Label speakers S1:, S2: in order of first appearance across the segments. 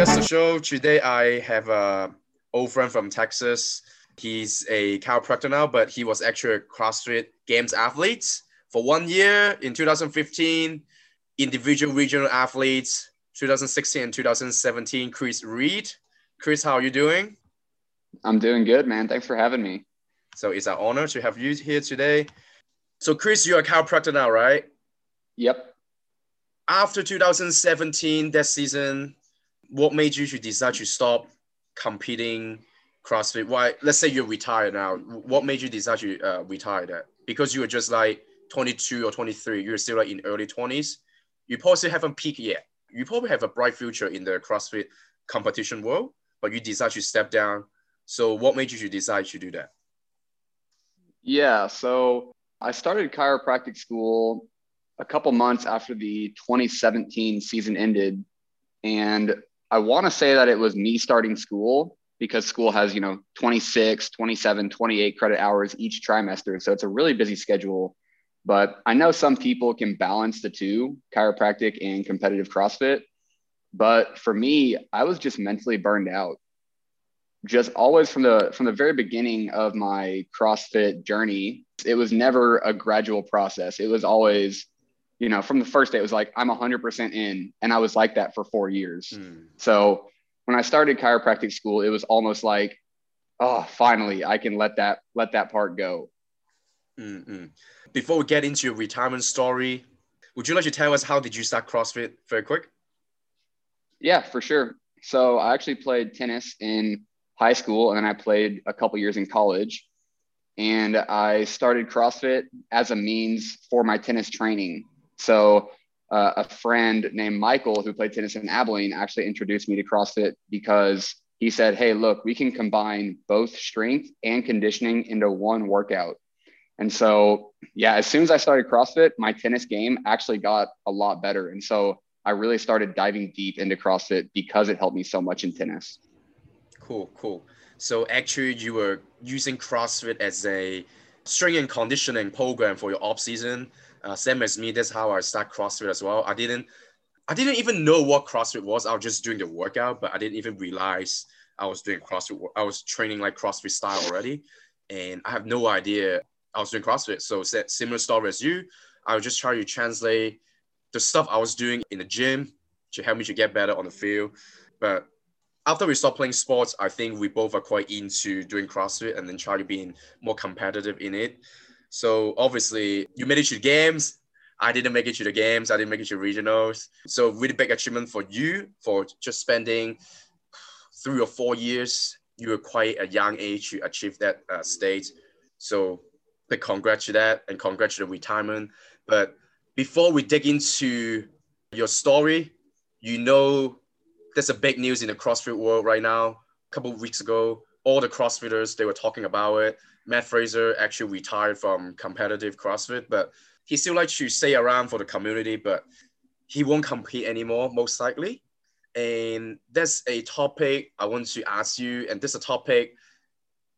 S1: guest the show. Today I have a old friend from Texas. He's a chiropractor now, but he was actually a CrossFit Games athlete for one year in 2015. Individual regional athletes 2016 and 2017. Chris Reed. Chris, how are you doing?
S2: I'm doing good, man. Thanks for having me.
S1: So it's an honor to have you here today. So Chris, you're a chiropractor now, right?
S2: Yep.
S1: After 2017, that season, what made you to decide to stop competing CrossFit? Why? Let's say you're retired now. What made you decide to uh, retire that? Because you were just like 22 or 23. You're still like in early 20s. You probably haven't peaked yet. You probably have a bright future in the CrossFit competition world, but you decide to step down. So what made you to decide to do that?
S2: Yeah. So I started chiropractic school a couple months after the 2017 season ended. And I want to say that it was me starting school because school has, you know, 26, 27, 28 credit hours each trimester. So it's a really busy schedule. But I know some people can balance the two, chiropractic and competitive CrossFit. But for me, I was just mentally burned out. Just always from the from the very beginning of my CrossFit journey, it was never a gradual process. It was always you know, from the first day, it was like, I'm 100% in. And I was like that for four years. Mm. So when I started chiropractic school, it was almost like, oh, finally, I can let that let that part go.
S1: Mm-hmm. Before we get into your retirement story, would you like to tell us how did you start CrossFit very quick?
S2: Yeah, for sure. So I actually played tennis in high school and then I played a couple years in college. And I started CrossFit as a means for my tennis training. So uh, a friend named Michael who played tennis in Abilene actually introduced me to CrossFit because he said, "Hey, look, we can combine both strength and conditioning into one workout." And so, yeah, as soon as I started CrossFit, my tennis game actually got a lot better. And so I really started diving deep into CrossFit because it helped me so much in tennis.
S1: Cool, cool. So actually, you were using CrossFit as a strength and conditioning program for your off season uh, same as me, that's how I start CrossFit as well. I didn't, I didn't even know what CrossFit was. I was just doing the workout, but I didn't even realize I was doing CrossFit. I was training like CrossFit style already, and I have no idea I was doing CrossFit. So similar story as you, I was just trying to translate the stuff I was doing in the gym to help me to get better on the field. But after we stopped playing sports, I think we both are quite into doing CrossFit and then try to be more competitive in it. So obviously, you made it to the games. I didn't make it to the games. I didn't make it to regionals. So really big achievement for you for just spending three or four years. You were quite a young age to achieve that uh, state. So big congrats to that and congrats to the retirement. But before we dig into your story, you know there's a big news in the CrossFit world right now. A couple of weeks ago, all the CrossFitters they were talking about it. Mat Fraser actually retired from competitive CrossFit, but he still likes to stay around for the community, but he won't compete anymore, most likely. And that's a topic I want to ask you. And this is a topic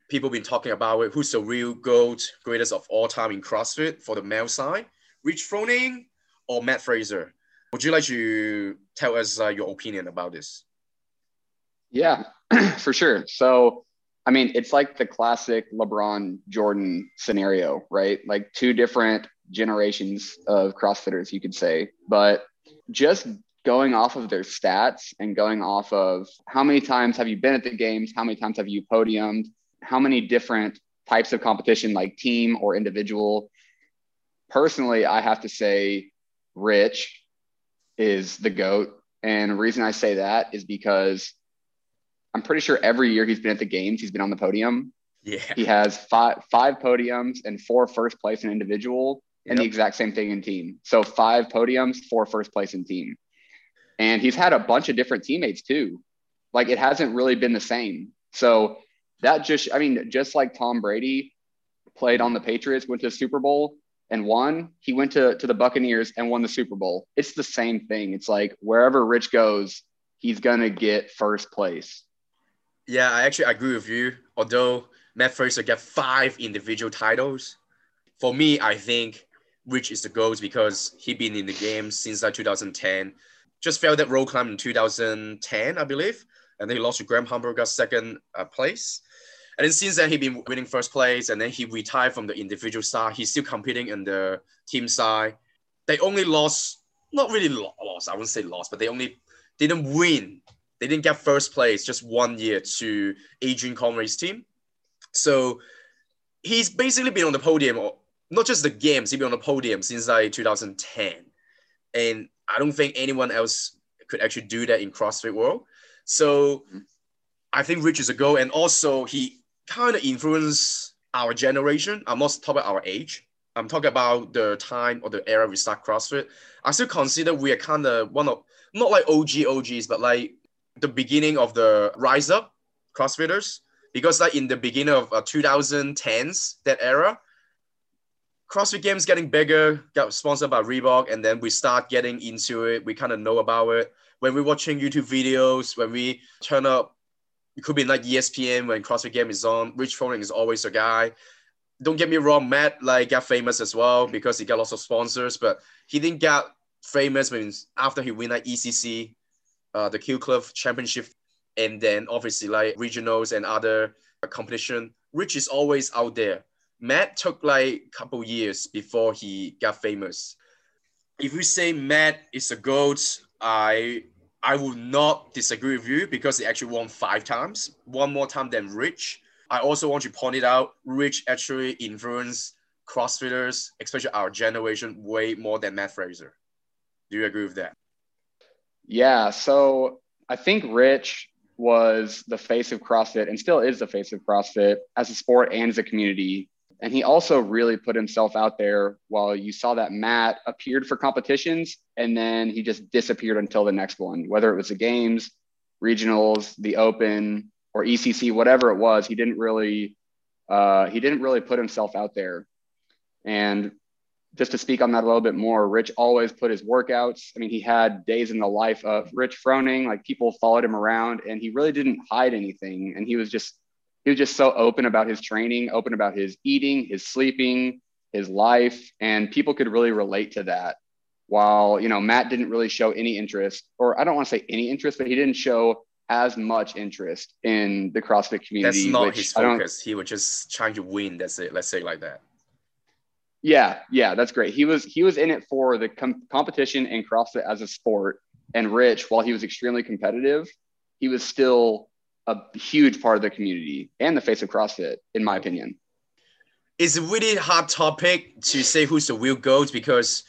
S1: people been talking about it. Who's the real GOAT, greatest of all time in CrossFit for the male side? Rich Froning or Mat Fraser? Would you like to tell us uh, your opinion about this?
S2: Yeah, for sure. So I mean, it's like the classic LeBron Jordan scenario, right? Like two different generations of CrossFitters, you could say. But just going off of their stats and going off of how many times have you been at the games? How many times have you podiumed? How many different types of competition, like team or individual? Personally, I have to say, Rich is the GOAT. And the reason I say that is because I'm pretty sure every year he's been at the games, he's been on the podium.
S1: Yeah.
S2: He has five five podiums and four first place in individual and the exact same thing in team. So five podiums, four first place in team. And he's had a bunch of different teammates too. Like it hasn't really been the same. So that just I mean, just like Tom Brady played on the Patriots, went to the Super Bowl and won, he went to, to the Buccaneers and won the Super Bowl. It's the same thing. It's like wherever Rich goes, he's gonna get first place.
S1: Yeah, I actually agree with you. Although Mat Fraser got five individual titles, for me, I think Rich is the GOAT because he been in the game since like 2010. just failed that rope climb in 2010, I believe, and then he lost to Graham Holmberg, second uh, place. And then since then, he been winning first place, and then he retired from the individual side. He's still competing in the team side. They only lost, not really lost, I wouldn't say lost, but they only didn't win. They didn't get first place just one year to Adrian Conway's team. So he's basically been on the podium, or not just the games, he's been on the podium since like 2010. And I don't think anyone else could actually do that in CrossFit world. So. I think Rich is a go. And also he kind of influenced our generation. I'm not talking about our age. I'm talking about the time or the era we start CrossFit. I still consider we are kind of one of not like OG OGs, but like the beginning of the rise up CrossFitters. Because like in the beginning of uh, 2010s, that era, CrossFit Games getting bigger, got sponsored by Reebok, and then we start getting into it. We kind of know about it. When we're watching YouTube videos, when we turn up it could be like ESPN when CrossFit Game is on. Rich Froning is always a guy. Don't get me wrong, Mat like got famous as well because he got lots of sponsors, but he didn't get famous when after he win like ECC, uh, the Q Club Championship, and then obviously like regionals and other competition. Rich is always out there. Mat took like a couple years before he got famous. If you say Mat is a goat, I I would not disagree with you because he actually won five times, one more time than Rich. I also want to point it out, Rich actually influenced CrossFitters, especially our generation, way more than Mat Fraser. Do you agree with that?
S2: Yeah. So I think Rich was the face of CrossFit and still is the face of CrossFit as a sport and as a community and he also really put himself out there while you saw that Mat appeared for competitions and then he just disappeared until the next one, whether it was the games, regionals, the open, or ECC, whatever it was, he didn't really uh, he didn't really put himself out there. And just to speak on that a little bit more, Rich always put his workouts. I mean, he had days in the life of Rich Froning, like people followed him around and he really didn't hide anything. And he was just he was just so open about his training, open about his eating, his sleeping, his life, and people could really relate to that. While you know Mat didn't really show any interest, or I don't want to say any interest, but he didn't show as much interest in the CrossFit community.
S1: That's not his focus. He was just trying to win. That's it. Let's say it like that.
S2: Yeah, yeah, that's great. He was he was in it for the com- competition and CrossFit as a sport. And Rich, while he was extremely competitive, he was still a huge part of the community and the face of CrossFit, in my opinion.
S1: It's a really hard topic to say who's the real GOAT because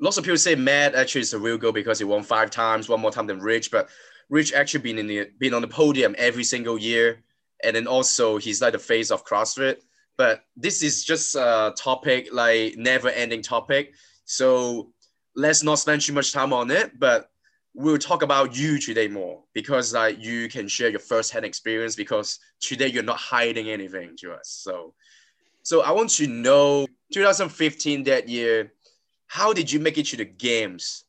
S1: lots of people say Mat actually is the real GOAT because he won five times, one more time than Rich, but Rich actually been in the been on the podium every single year. And then also he's like the face of CrossFit. But this is just a topic, like never ending topic. So let's not spend too much time on it. But we'll talk about you today more because like you can share your first-hand experience because today you're not hiding anything to us. So, so I want to know 2015 that year, how did you make it to the games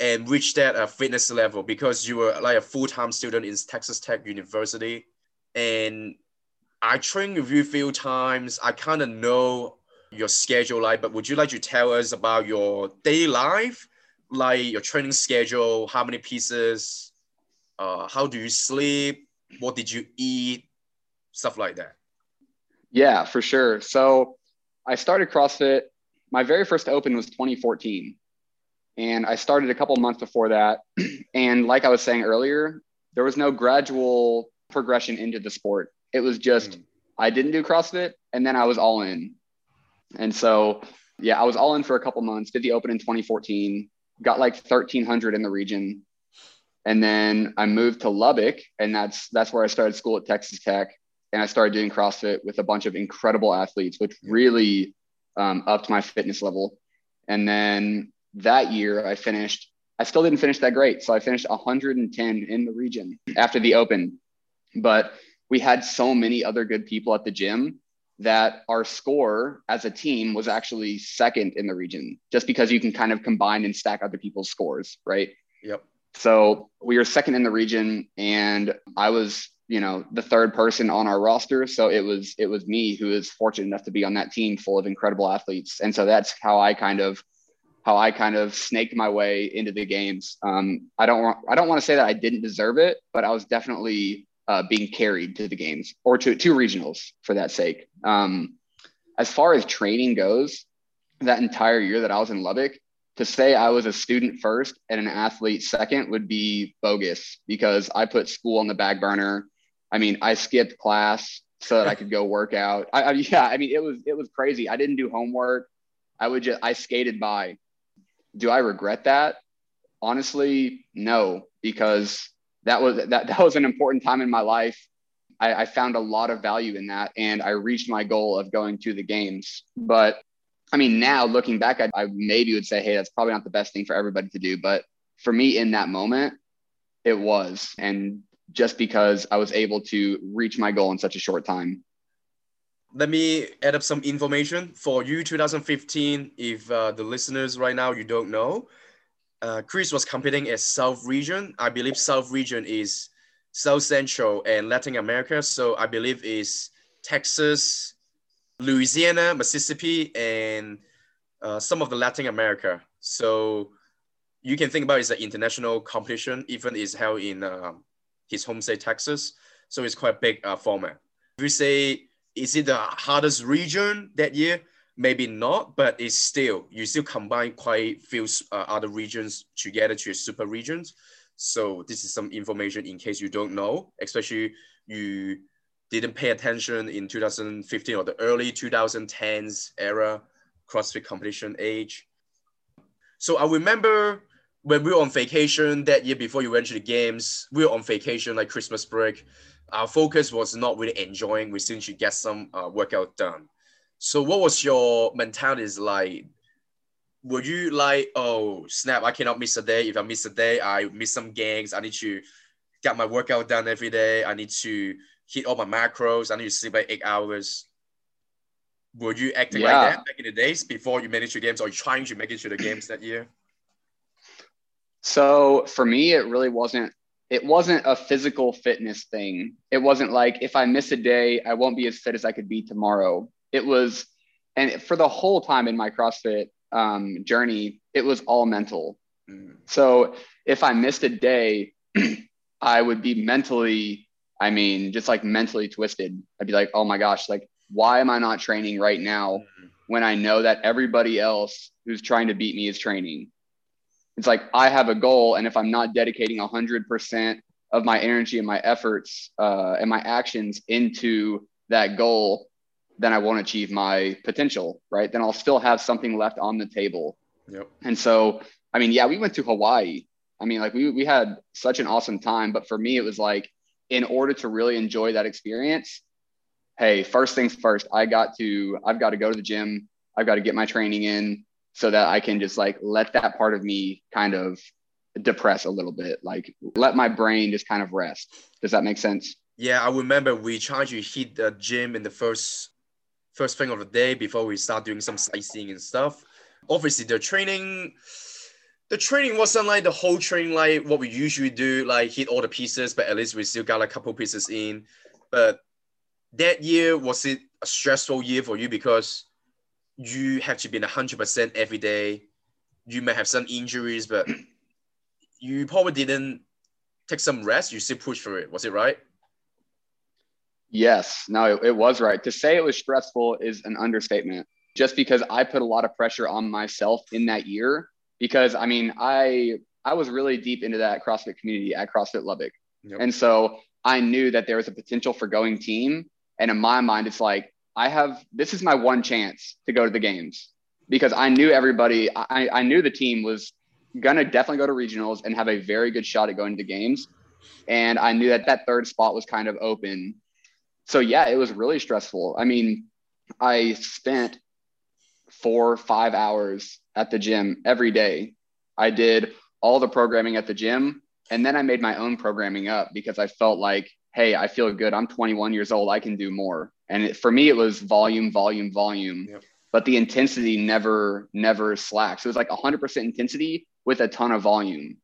S1: and reach that uh, fitness level? Because you were like a full-time student in Texas Tech University, and I trained with you a few times. I kind of know your schedule like, but would you like to tell us about your daily life? like your training schedule, how many pieces, uh, how do you sleep, what did you eat, stuff like that.
S2: Yeah, for sure. So I started CrossFit. My very first open was 2014. And I started a couple months before that. and like I was saying earlier, there was no gradual progression into the sport. It was just, mm. I didn't do CrossFit and then I was all in. And so, yeah, I was all in for a couple months, did the open in 2014 got like 1300 in the region. And then I moved to Lubbock and that's, that's where I started school at Texas Tech. And I started doing CrossFit with a bunch of incredible athletes, which really um, upped my fitness level. And then that year I finished, I still didn't finish that great. So I finished 110 in the region after the open. But we had so many other good people at the gym that our score as a team was actually second in the region just because you can kind of combine and stack other people's scores, right?
S1: Yep.
S2: So we were second in the region and I was, you know, the third person on our roster. So it was it was me who was fortunate enough to be on that team full of incredible athletes. And so that's how I kind of how I kind of snaked my way into the games. Um, I don't want I don't want to say that I didn't deserve it, but I was definitely uh, being carried to the games or to two regionals for that sake. Um, as far as training goes, that entire year that I was in Lubbock, to say I was a student first and an athlete second would be bogus because I put school on the back burner. I mean, I skipped class so that I could go work out. I, I, yeah, I mean, it was it was crazy. I didn't do homework. I would just I skated by. Do I regret that? Honestly, no, because that was that that was an important time in my life. I, I found a lot of value in that, and I reached my goal of going to the games. But I mean, now looking back, I, I maybe would say, hey, that's probably not the best thing for everybody to do. But for me in that moment, it was. And just because I was able to reach my goal in such a short time.
S1: Let me add up some information for you 2015. If uh, the listeners right now you don't know, uh, Chris was competing at South Region. I believe South Region is South Central and Latin America. So I believe is Texas, Louisiana, Mississippi, and uh, some of the Latin America. So you can think about it as an international competition, even is held in uh, his home state, Texas. So it's quite a big uh, format. If you say, is it the hardest region that year? Maybe not, but it's still, you still combine quite few uh, other regions together to a super regions. So this is some information in case you don't know, especially you didn't pay attention in 2015 or the early 2010s era CrossFit competition age. So I remember when we were on vacation that year before you went to the games, we were on vacation like Christmas break. Our focus was not really enjoying. We still should get some uh, workout done. So what was your mentality like? Were you like, oh snap, I cannot miss a day. If I miss a day, I miss some games. I need to get my workout done every day. I need to hit all my macros. I need to sleep like eight hours. Were you acting yeah. like that back in the days before you managed your games or trying to make it to the games that year?
S2: So for me, it really wasn't. It wasn't a physical fitness thing. It wasn't like if I miss a day, I won't be as fit as I could be tomorrow. It was, and for the whole time in my CrossFit um, journey, it was all mental. Mm. So if I missed a day, I would be mentally I mean, just like mentally twisted. I'd be like, oh my gosh, like, why am I not training right now mm-hmm. when I know that everybody else who's trying to beat me is training? It's like I have a goal, and if I'm not dedicating 100% of my energy and my efforts uh, and my actions into that goal, then I won't achieve my potential, right? Then I'll still have something left on the table.
S1: Yep.
S2: And so, I mean, yeah, we went to Hawaii. I mean, like we we had such an awesome time, but for me, it was like in order to really enjoy that experience, hey, first things first, I got to, I've got to go to the gym. I've got to get my training in so that I can just like let that part of me kind of depress a little bit, like let my brain just kind of rest. Does that make sense?
S1: Yeah, I remember we tried to hit the gym in the first first thing of the day before we start doing some sightseeing and stuff. Obviously, the training the training wasn't like the whole training like what we usually do, like hit all the pieces, but at least we still got a couple pieces in. But that year was it a stressful year for you because you have to be in hundred percent every day. You may have some injuries, but you probably didn't take some rest. You still push for it. Was it right?
S2: Yes. No, it, it was right. To say it was stressful is an understatement. Just because I put a lot of pressure on myself in that year because I mean, I I was really deep into that CrossFit community at CrossFit Lubbock. Yep. And so I knew that there was a potential for going team. And in my mind, it's like, I have this is my one chance to go to the games because I knew everybody, I, I knew the team was gonna definitely go to regionals and have a very good shot at going to the games. And I knew that that third spot was kind of open. So yeah, it was really stressful. I mean, I spent four, five hours at the gym every day. I did all the programming at the gym. And then I made my own programming up because I felt like, hey, I feel good. I'm 21 years old. I can do more. And it, for me, it was volume, volume, volume. Yep. But the intensity never, never slacks. It was like 100% intensity with a ton of volume.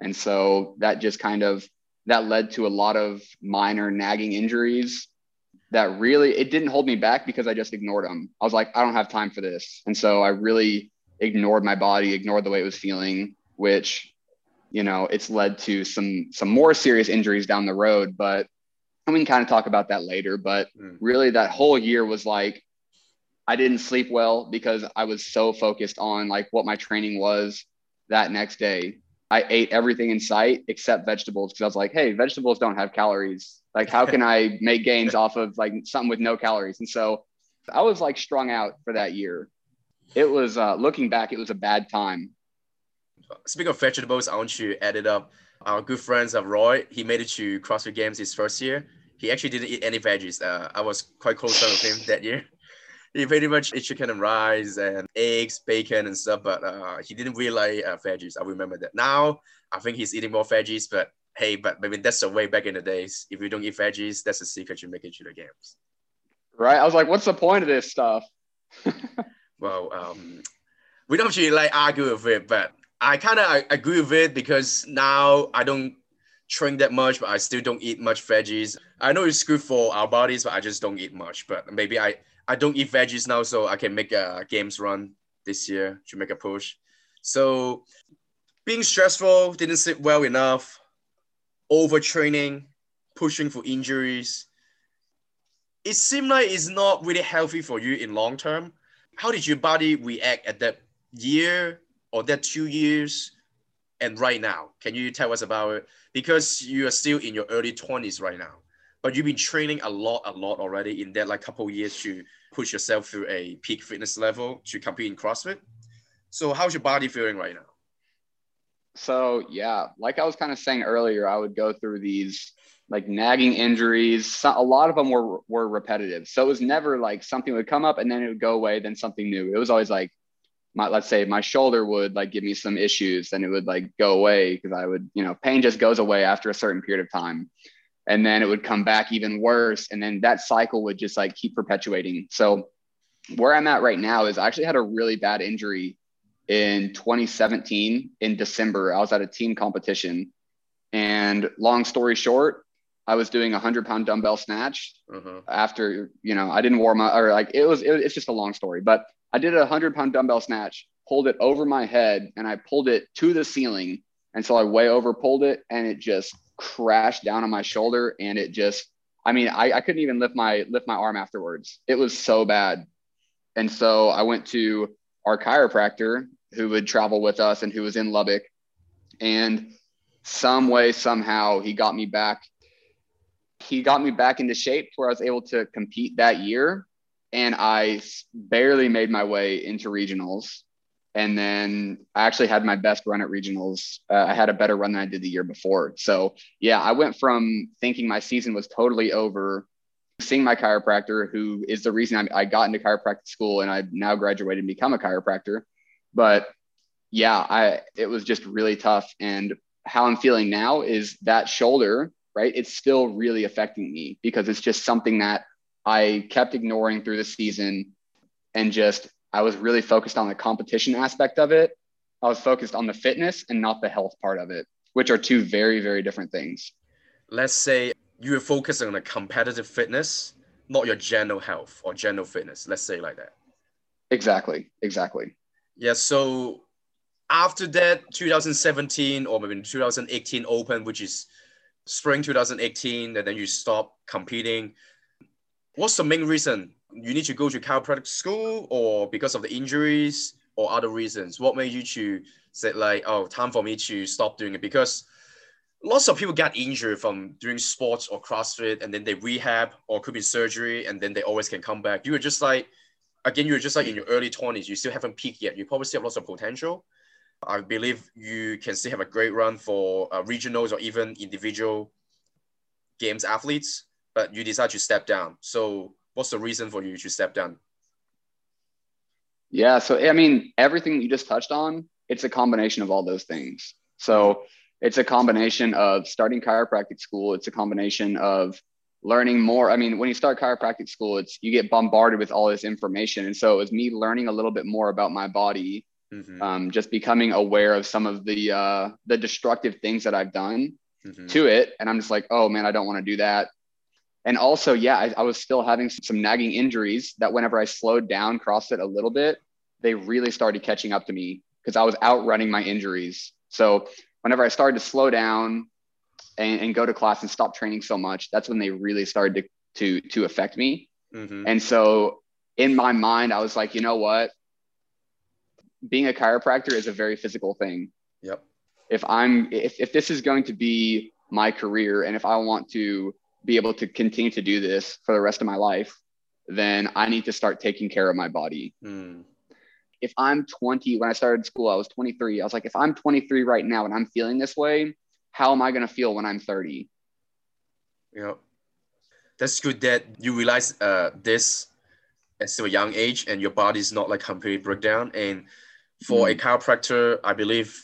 S2: And so that just kind of that led to a lot of minor nagging injuries that really it didn't hold me back because I just ignored them. I was like, I don't have time for this. And so I really ignored my body, ignored the way it was feeling, which, you know, it's led to some some more serious injuries down the road. But we can kind of talk about that later. But mm. really, that whole year was like I didn't sleep well because I was so focused on like what my training was that next day. I ate everything in sight except vegetables because I was like, hey, vegetables don't have calories. Like, how can I make gains off of like something with no calories? And so I was like strung out for that year. It was uh, looking back, it was a bad time.
S1: Speaking of vegetables, I want to add it up. Our good friends of Roy, he made it to CrossFit Games his first year. He actually didn't eat any veggies. Uh, I was quite close with him that year he pretty much ate chicken and rice and eggs, bacon and stuff, but uh, he didn't really like uh, veggies. I remember that. Now I think he's eating more veggies, but hey, but maybe that's the way back in the days. If you don't eat veggies, that's the secret to make it to the games.
S2: Right. I was like, what's the point of this stuff?
S1: well, um, we don't actually like argue with it, but I kind of agree with it because now I don't train that much, but I still don't eat much veggies. I know it's good for our bodies, but I just don't eat much. But maybe I I don't eat veggies now, so I can make a games run this year to make a push. So being stressful, didn't sit well enough, overtraining, pushing for injuries. It seemed like it's not really healthy for you in long term. How did your body react at that year or that two years and right now? Can you tell us about it? Because you are still in your early 20s right now but you've been training a lot, a lot already in that like couple years to push yourself through a peak fitness level to compete in CrossFit. So how's your body feeling right now?
S2: So yeah, like I was kind of saying earlier, I would go through these like nagging injuries. A lot of them were were repetitive. So it was never like something would come up and then it would go away, then something new. It was always like my let's say my shoulder would like give me some issues, then it would like go away because I would, you know, pain just goes away after a certain period of time and then it would come back even worse and then that cycle would just like keep perpetuating so where i'm at right now is i actually had a really bad injury in 2017 in december i was at a team competition and long story short i was doing a 100 pound dumbbell snatch uh-huh. after you know i didn't warm up or like it was it, it's just a long story but i did a 100 pound dumbbell snatch pulled it over my head and i pulled it to the ceiling and so i way over pulled it and it just crashed down on my shoulder and it just I mean I, I couldn't even lift my lift my arm afterwards. It was so bad. And so I went to our chiropractor who would travel with us and who was in Lubbock. And some way, somehow, he got me back. He got me back into shape where I was able to compete that year. And I barely made my way into regionals. And then I actually had my best run at regionals. Uh, I had a better run than I did the year before. So, yeah, I went from thinking my season was totally over, seeing my chiropractor, who is the reason I, I got into chiropractic school and I've now graduated and become a chiropractor. But yeah, I it was just really tough. And how I'm feeling now is that shoulder, right? It's still really affecting me because it's just something that I kept ignoring through the season and just I was really focused on the competition aspect of it. I was focused on the fitness and not the health part of it, which are two very, very different things.
S1: Let's say you were focusing on the competitive fitness, not your general health or general fitness. Let's say like that.
S2: Exactly. Exactly.
S1: Yeah. So after that 2017 or maybe 2018 Open, which is spring 2018, and then you stop competing. What's the main reason you need to go to chiropractic school or because of the injuries or other reasons? What made you to say like, oh, time for me to stop doing it? Because lots of people get injured from doing sports or CrossFit and then they rehab or could be surgery and then they always can come back. You were just like, again, you were just like in your early 20s, you still haven't peaked yet. You probably still have lots of potential. I believe you can still have a great run for uh, regionals or even individual games athletes, but you decide to step down. So what's the reason for you to step down?
S2: Yeah, so I mean, everything you just touched on, it's a combination of all those things. So it's a combination of starting chiropractic school. It's a combination of learning more. I mean, when you start chiropractic school, it's you get bombarded with all this information, and so it was me learning a little bit more about my body, mm-hmm. um, just becoming aware of some of the uh, the destructive things that I've done mm-hmm. to it, and I'm just like, oh man, I don't want to do that. And also, yeah, I, I was still having some nagging injuries that whenever I slowed down CrossFit a little bit, they really started catching up to me because I was outrunning my injuries. So whenever I started to slow down and, and, go to class and stop training so much, that's when they really started to to, to affect me. Mm-hmm. And so in my mind, I was like, you know what? Being a chiropractor is a very physical thing.
S1: Yep.
S2: If I'm if, if this is going to be my career and if I want to be able to continue to do this for the rest of my life, then I need to start taking care of my body. Mm. If I'm 20, when I started school, I was 23. I was like, if I'm 23 right now and I'm feeling this way, how am I going to feel when I'm 30?
S1: Yeah. That's good that you realize uh, this at still a young age and your body is not like completely breakdown. And for mm. a chiropractor, I believe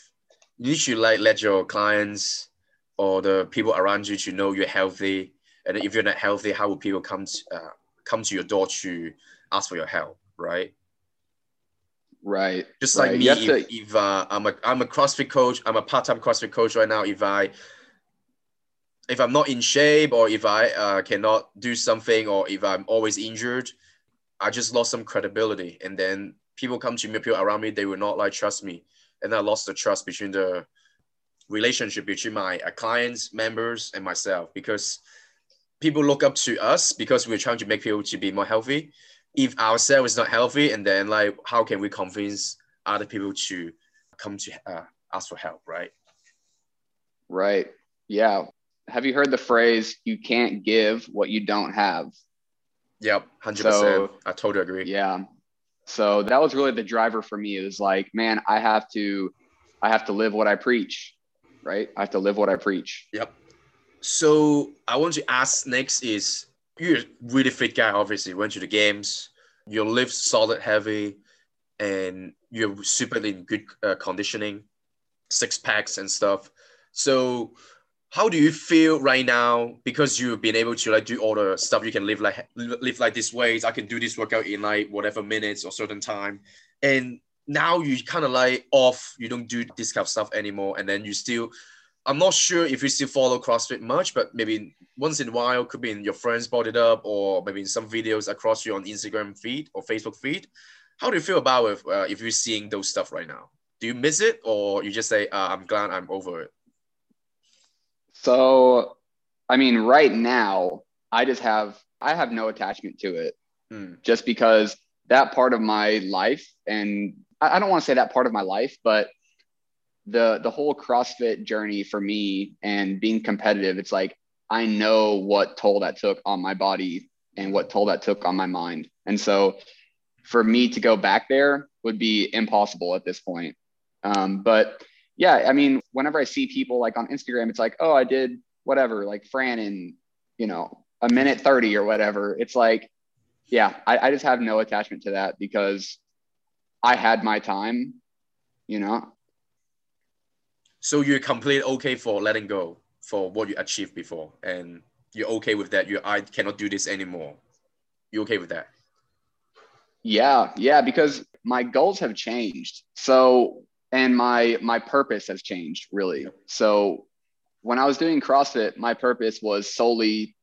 S1: you should like let your clients or the people around you to know you're healthy. And if you're not healthy, how will people come to, uh, come to your door to ask for your help, right?
S2: Right.
S1: Just like
S2: right.
S1: me, if, to... if uh, I'm a I'm a CrossFit coach, I'm a part-time CrossFit coach right now. If I if I'm not in shape or if I uh, cannot do something or if I'm always injured, I just lost some credibility. And then people come to me, people around me, they will not like trust me, and I lost the trust between the relationship between my uh, clients, members, and myself because people look up to us because we're trying to make people to be more healthy. If ourselves is not healthy, and then like how can we convince other people to come to uh, ask for help, right?
S2: Right. Yeah. Have you heard the phrase "you can't give what you don't have"?
S1: Yep, hundred so, percent. I totally agree.
S2: Yeah. So that was really the driver for me. It was like, man, I have to, I have to live what I preach, right? I have to live what I preach.
S1: Yep. So I want to ask next is you're a really fit guy, obviously, went to the games, your lift solid heavy, and you're super in good uh, conditioning, six packs and stuff. So how do you feel right now? Because you've been able to like do all the stuff you can live like live like this ways i can do this workout in like whatever minutes or certain time. And now you kind of like off. You don't do this kind of stuff anymore. And then you still I'm not sure if you still follow CrossFit much, but maybe once in a while, could be in your friends brought it up, or maybe in some videos across you on Instagram feed or Facebook feed. How do you feel about it uh, if you're seeing those stuff right now? Do you miss it, or you just say, uh, "I'm glad I'm over it"?
S2: So, I mean, right now, I just have I have no attachment to it, hmm. just because that part of my life, and I, I don't want to say that part of my life, but the the whole CrossFit journey for me and being competitive, it's like I know what toll that took on my body and what toll that took on my mind. And so for me to go back there would be impossible at this point. Um, but yeah, I mean, whenever I see people like on Instagram, it's like, oh, I did whatever, like Fran in, you know, a minute 30 or whatever. It's like, yeah, I, I just have no attachment to that because I had my time, you know,
S1: so you're completely okay for letting go for what you achieved before, and you're okay with that. You I cannot do this anymore. You okay with that?
S2: Yeah, yeah, because my goals have changed. So and my my purpose has changed really. So when I was doing CrossFit, my purpose was solely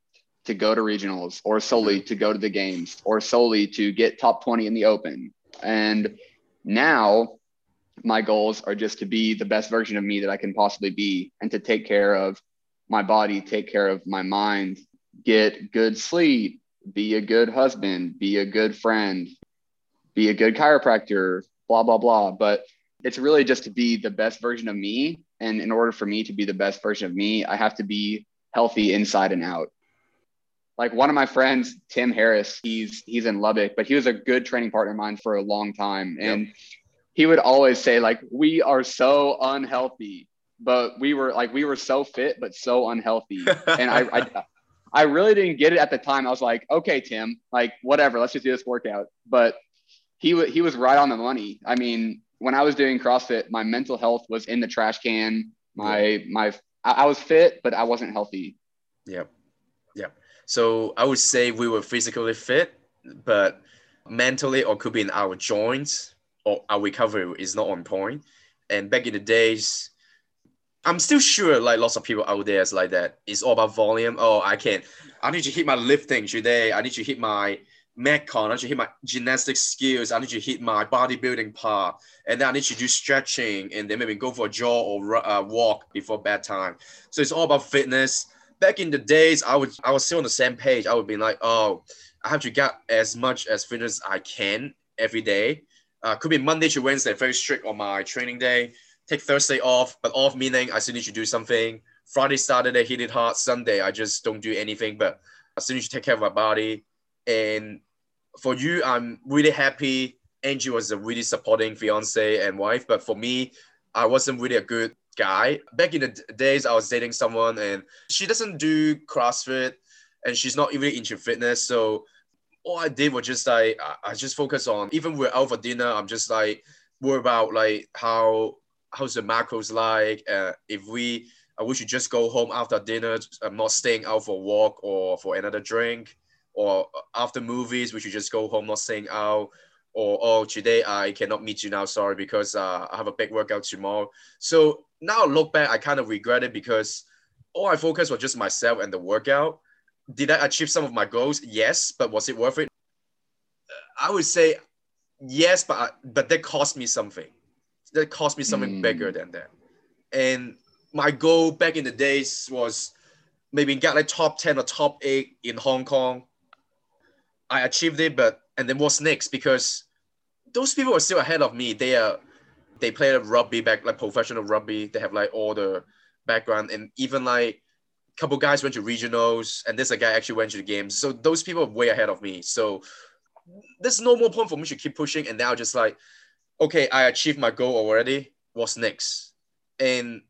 S2: to go to regionals or solely mm-hmm. to go to the games or solely to get top 20 in the open. And now my goals are just to be the best version of me that I can possibly be and to take care of my body, take care of my mind, get good sleep, be a good husband, be a good friend, be a good chiropractor, blah, blah, blah. But it's really just to be the best version of me. And in order for me to be the best version of me, I have to be healthy inside and out. Like one of my friends, Tim Harris, he's he's in Lubbock, but he was a good training partner of mine for a long time. And yep he would always say like we are so unhealthy but we were like we were so fit but so unhealthy. And I, I i really didn't get it at the time. I was like okay tim like whatever let's just do this workout. But he w- he was right on the money. I mean when i was doing crossfit my mental health was in the trash can. My yeah. my I, I was fit but i wasn't healthy.
S1: Yep. Yep. So i would say we were physically fit but mentally or could be in our joints our recovery is not on point. And back in the days, I'm still sure like lots of people out there is like that. It's all about volume. Oh, I can't. I need to hit my lifting today. I need to hit my metcon, I need to hit my gymnastic skills, I need to hit my bodybuilding part, and then I need to do stretching, and then maybe go for a jog or uh, walk before bedtime. So it's all about fitness. Back in the days, I would I was still on the same page. I would be like, oh, I have to get as much as fitness I can every day. Uh, could be Monday to Wednesday, very strict on my training day. Take Thursday off, but off meaning I still need to do something. Friday, Saturday, hit it hard. Sunday, I just don't do anything, but I still need to take care of my body. And for you, I'm really happy. Angie was a really supporting fiance and wife, but for me, I wasn't really a good guy. Back in the days, I was dating someone and she doesn't do CrossFit and she's not even into fitness. So all I did was just like, I just focus on, even we're out for dinner, I'm just like, worry about like how, how's the macros like? Uh, if we, uh, we should just go home after dinner. I'm not staying out for a walk or for another drink or after movies, we should just go home, not staying out. Or oh, today I cannot meet you now, sorry, because uh, I have a big workout tomorrow. So now I look back, I kind of regret it because all I focused was just myself and the workout. Did I achieve some of my goals? Yes, but was it worth it? I would say yes, but but that cost me something. That cost me something mm. bigger than that. And my goal back in the days was maybe get like top 10 or top 8 in Hong Kong I achieved it, but and then what's next? Because those people are still ahead of me. They are they play rugby back like professional rugby. They have like all the background and even like couple guys went to regionals and this guy actually went to the games. So those people are way ahead of me. So there's no more point for me to keep pushing. And now just like, okay, I achieved my goal already. What's next? And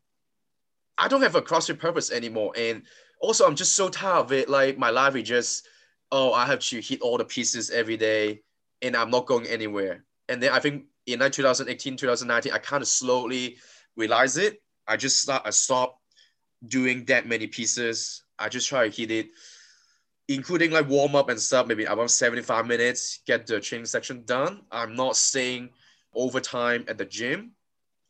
S1: I don't have a CrossFit purpose anymore. And also I'm just so tired of it. Like my life is just oh, I have to hit all the pieces every day and I'm not going anywhere. And then I think in like 2018, 2019, I kind of slowly realized it. I just start, I stopped doing that many pieces. I just try to hit it, including like warm up and stuff, maybe about 75 minutes, get the training section done. I'm not staying overtime at the gym.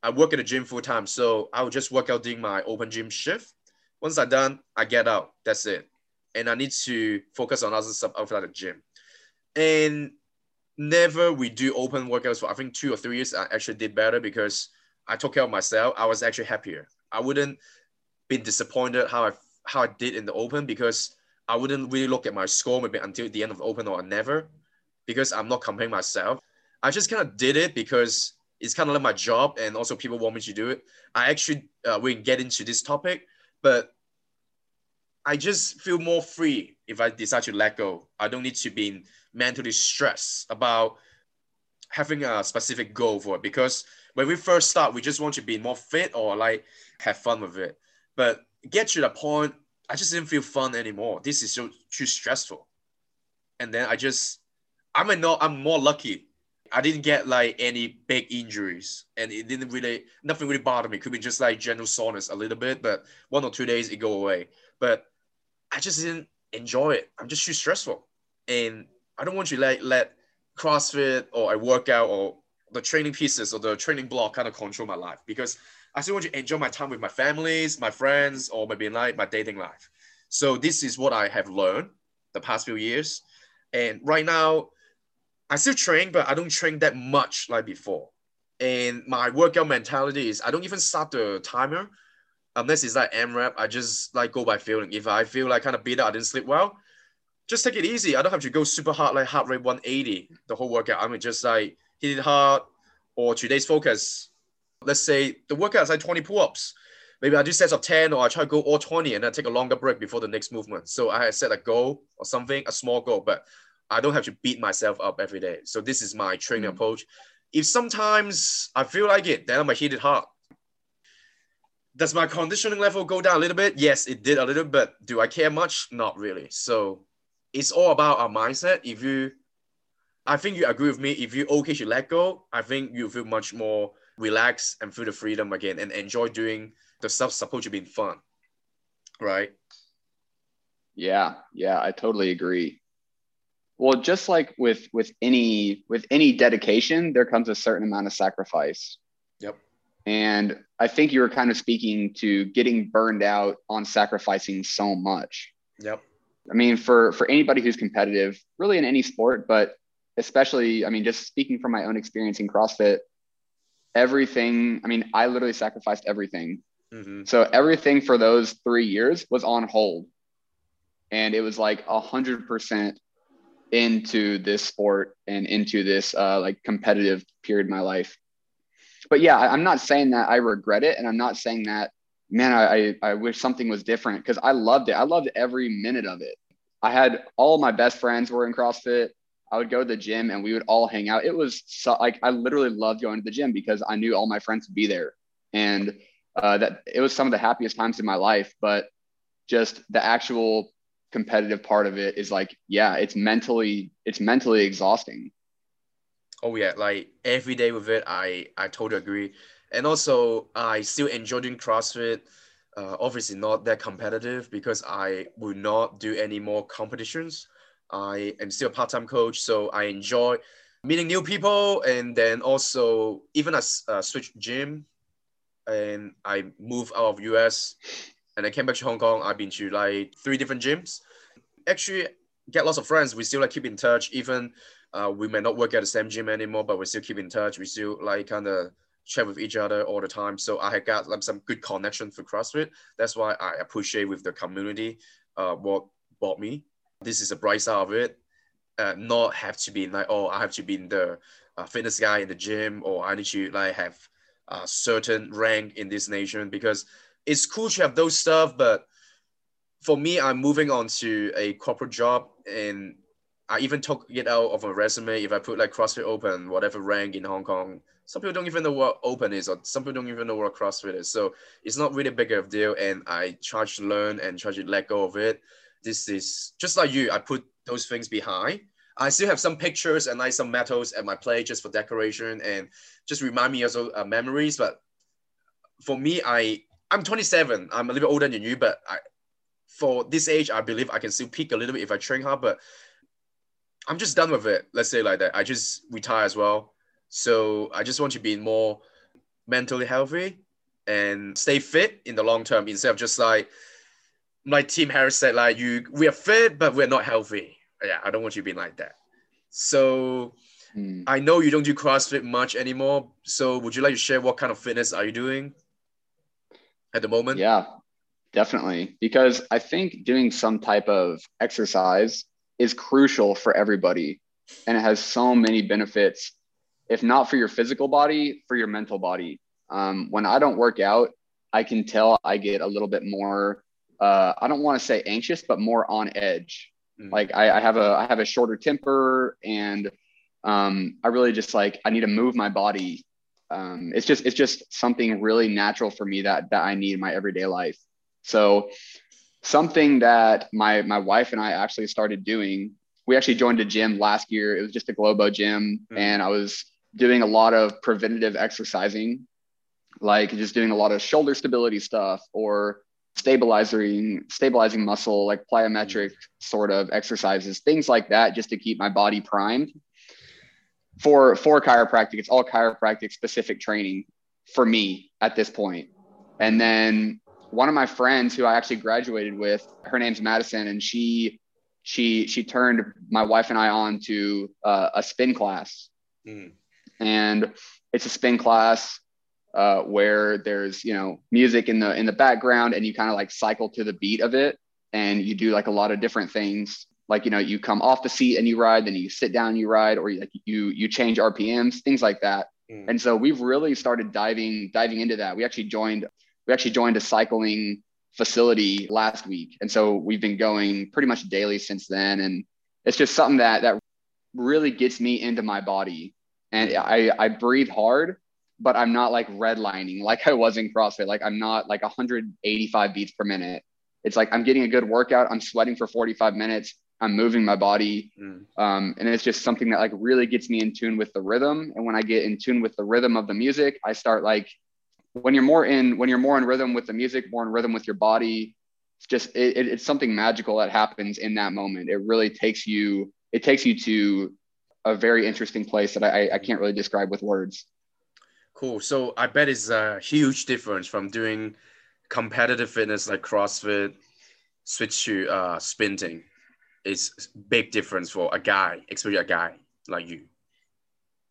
S1: I work at the gym full time. So I will just work out during my open gym shift. Once I'm done, I get out. That's it and I need to focus on other stuff outside the gym. And never we do open workouts for I think two or three years. I actually did better because I took care of myself. I was actually happier. I wouldn't be disappointed how I how I did in the open because I wouldn't really look at my score maybe until the end of the open or never because I'm not comparing myself. I just kind of did it because it's kind of like my job and also people want me to do it. I actually uh, we can get into this topic, but I just feel more free if I decide to let go. I don't need to be mentally stressed about having a specific goal for it because when we first start, we just want to be more fit or like have fun with it. But get to the point, I just didn't feel fun anymore. This is so too stressful. And then I just, I'm a no, I'm more lucky. I didn't get like any big injuries, and it didn't really, nothing really bothered me. Could be just like general soreness a little bit, but one or two days it go away. But I just didn't enjoy it. I'm just too stressful. And I don't want to let let CrossFit or a workout or the training pieces or the training block kind of control my life because I still want to enjoy my time with my families, my friends, or maybe like my dating life. So this is what I have learned the past few years. And right now, I still train, but I don't train that much like before. And my workout mentality is I don't even start the timer unless it's like AMRAP, I just like go by feeling. If I feel like kind of beat up, I didn't sleep well, just take it easy. I don't have to go super hard, like heart rate 180 the whole workout. I mean, just like hit it hard or today's focus. Let's say the workout is like 20 pull-ups. Maybe I do sets of 10 or I try to go all 20 and then take a longer break before the next movement. So I set a goal or something, a small goal, but I don't have to beat myself up every day. So this is my training mm-hmm. approach. If sometimes I feel like it, then I'm gonna hit it hard does my conditioning level go down a little bit? Yes, it did a little bit. Do I care much? Not really. So it's all about our mindset. If you, I think you agree with me. If you okay to let go, I think you feel much more relaxed and feel the freedom again and enjoy doing the stuff supposed to be fun. Right?
S2: Yeah, yeah, I totally agree. Well, just like with with any with any dedication, there comes a certain amount of sacrifice.
S1: Yep.
S2: And I think you were kind of speaking to getting burned out on sacrificing so much.
S1: Yep.
S2: I mean, for for anybody who's competitive, really in any sport, but especially, I mean, just speaking from my own experience in CrossFit, everything. I mean, I literally sacrificed everything. Mm-hmm. So everything for those three years was on hold, and it was like a hundred percent into this sport and into this uh, like competitive period in my life. But yeah, I'm not saying that I regret it, and I'm not saying that man, I, I wish something was different because I loved it. I loved every minute of it. I had all my best friends were in CrossFit. I would go to the gym and we would all hang out. It was so, like I literally loved going to the gym because I knew all my friends would be there, and uh, that it was some of the happiest times in my life. But just the actual competitive part of it is like, yeah, it's mentally it's mentally exhausting.
S1: Oh yeah, like every day with it, I I totally agree and also I still enjoy doing CrossFit. Uh, obviously not that competitive because I will not do any more competitions. I am still a part-time coach, so I enjoy meeting new people and then also even I uh, switch gym and I moved out of US and I came back to Hong Kong. I've been to like three different gyms. Actually, get lots of friends. We still like keep in touch. Even uh, we may not work at the same gym anymore, but we still keep in touch. We still like kind of chat with each other all the time. So I had got like, some good connection for CrossFit. That's why I appreciate with the community uh, what bought me. This is a bright side of it. Uh, not have to be like, oh, I have to be in the uh, fitness guy in the gym or I need to like have a certain rank in this nation because it's cool to have those stuff. But for me, I'm moving on to a corporate job and I even took it out of a resume. If I put like CrossFit Open, whatever rank in Hong Kong, some people don't even know what open is or some people don't even know what crossfit is so it's not really big of a deal and i try to learn and try to let go of it this is just like you i put those things behind. I still have some pictures and like some medals at my plate just for decoration and just remind me of uh, memories but for me i i'm 27 i'm a little bit older than you but i for this age i believe i can still peak a little bit if i train hard but i'm just done with it. Let's say like that. I just retire as well. So I just want to be more mentally healthy and stay fit in the long term instead of just like like Tim Harris said, like you we are fit but we're not healthy. Yeah, I don't want you being like that. So mm. I know you don't do CrossFit much anymore. So would you like to share what kind of fitness are you doing at the moment?
S2: Yeah, definitely. Because I think doing some type of exercise is crucial for everybody and it has so many benefits if not for your physical body, for your mental body. Um, when I don't work out, I can tell I get a little bit more. Uh, I don't want to say anxious, but more on edge. Mm-hmm. Like I, I, have a I have a shorter temper, and um, I really just like I need to move my body. Um, it's just it's just something really natural for me that that I need in my everyday life. So something that my my wife and I actually started doing. We actually joined a gym last year. It was just a Globo gym, mm-hmm. and I was doing a lot of preventative exercising, like just doing a lot of shoulder stability stuff or stabilizing stabilizing muscle, like plyometric sort of exercises, things like that, just to keep my body primed. For for chiropractic, it's all chiropractic specific training for me at this point. And then one of my friends who I actually graduated with, her name's Madison, and she she she turned my wife and I on to uh, a spin class. Mm and it's a spin class uh, where there's you know music in the in the background and you kind of like cycle to the beat of it and you do like a lot of different things. Like you know you come off the seat and you ride then you sit down and you ride or you, like you you change rpms things like that. Mm. and so we've really started diving diving into that. We actually joined we actually joined a cycling facility last week. And so we've been going pretty much daily since then. And it's just something that that really gets me into my body. And I, I breathe hard, but I'm not like redlining like I was in CrossFit. Like I'm not like 185 beats per minute. It's like I'm getting a good workout. I'm sweating for 45 minutes. I'm moving my body. Mm. Um, and it's just something that like really gets me in tune with the rhythm. And when I get in tune with the rhythm of the music, I start like when you're more in when you're more in rhythm with the music, more in rhythm with your body, it's just it, it, it's something magical that happens in that moment. It really takes you it takes you to a very interesting place that I, I can't really describe with words.
S1: Cool. So I bet it's a huge difference from doing competitive fitness like CrossFit, switch to uh, sprinting. is big difference for a guy, especially a guy like you,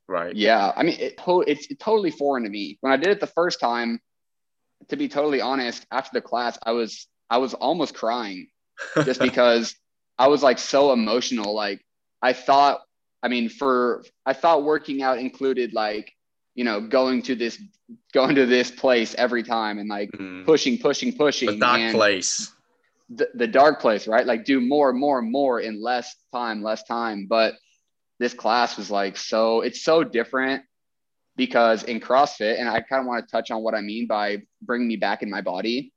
S1: right?
S2: Yeah, I mean, it, it's totally foreign to me. When I did it the first time, to be totally honest, after the class, I was I was almost crying, just because I was like so emotional. Like I thought, I mean, for I thought working out included like you know going to this going to this place every time and like mm. pushing, pushing, pushing.
S1: The dark place.
S2: The, the dark place, right? Like do more, more, more in less time, less time. But this class was like so it's so different because in CrossFit, and I kind of want to touch on what I mean by bringing me back in my body,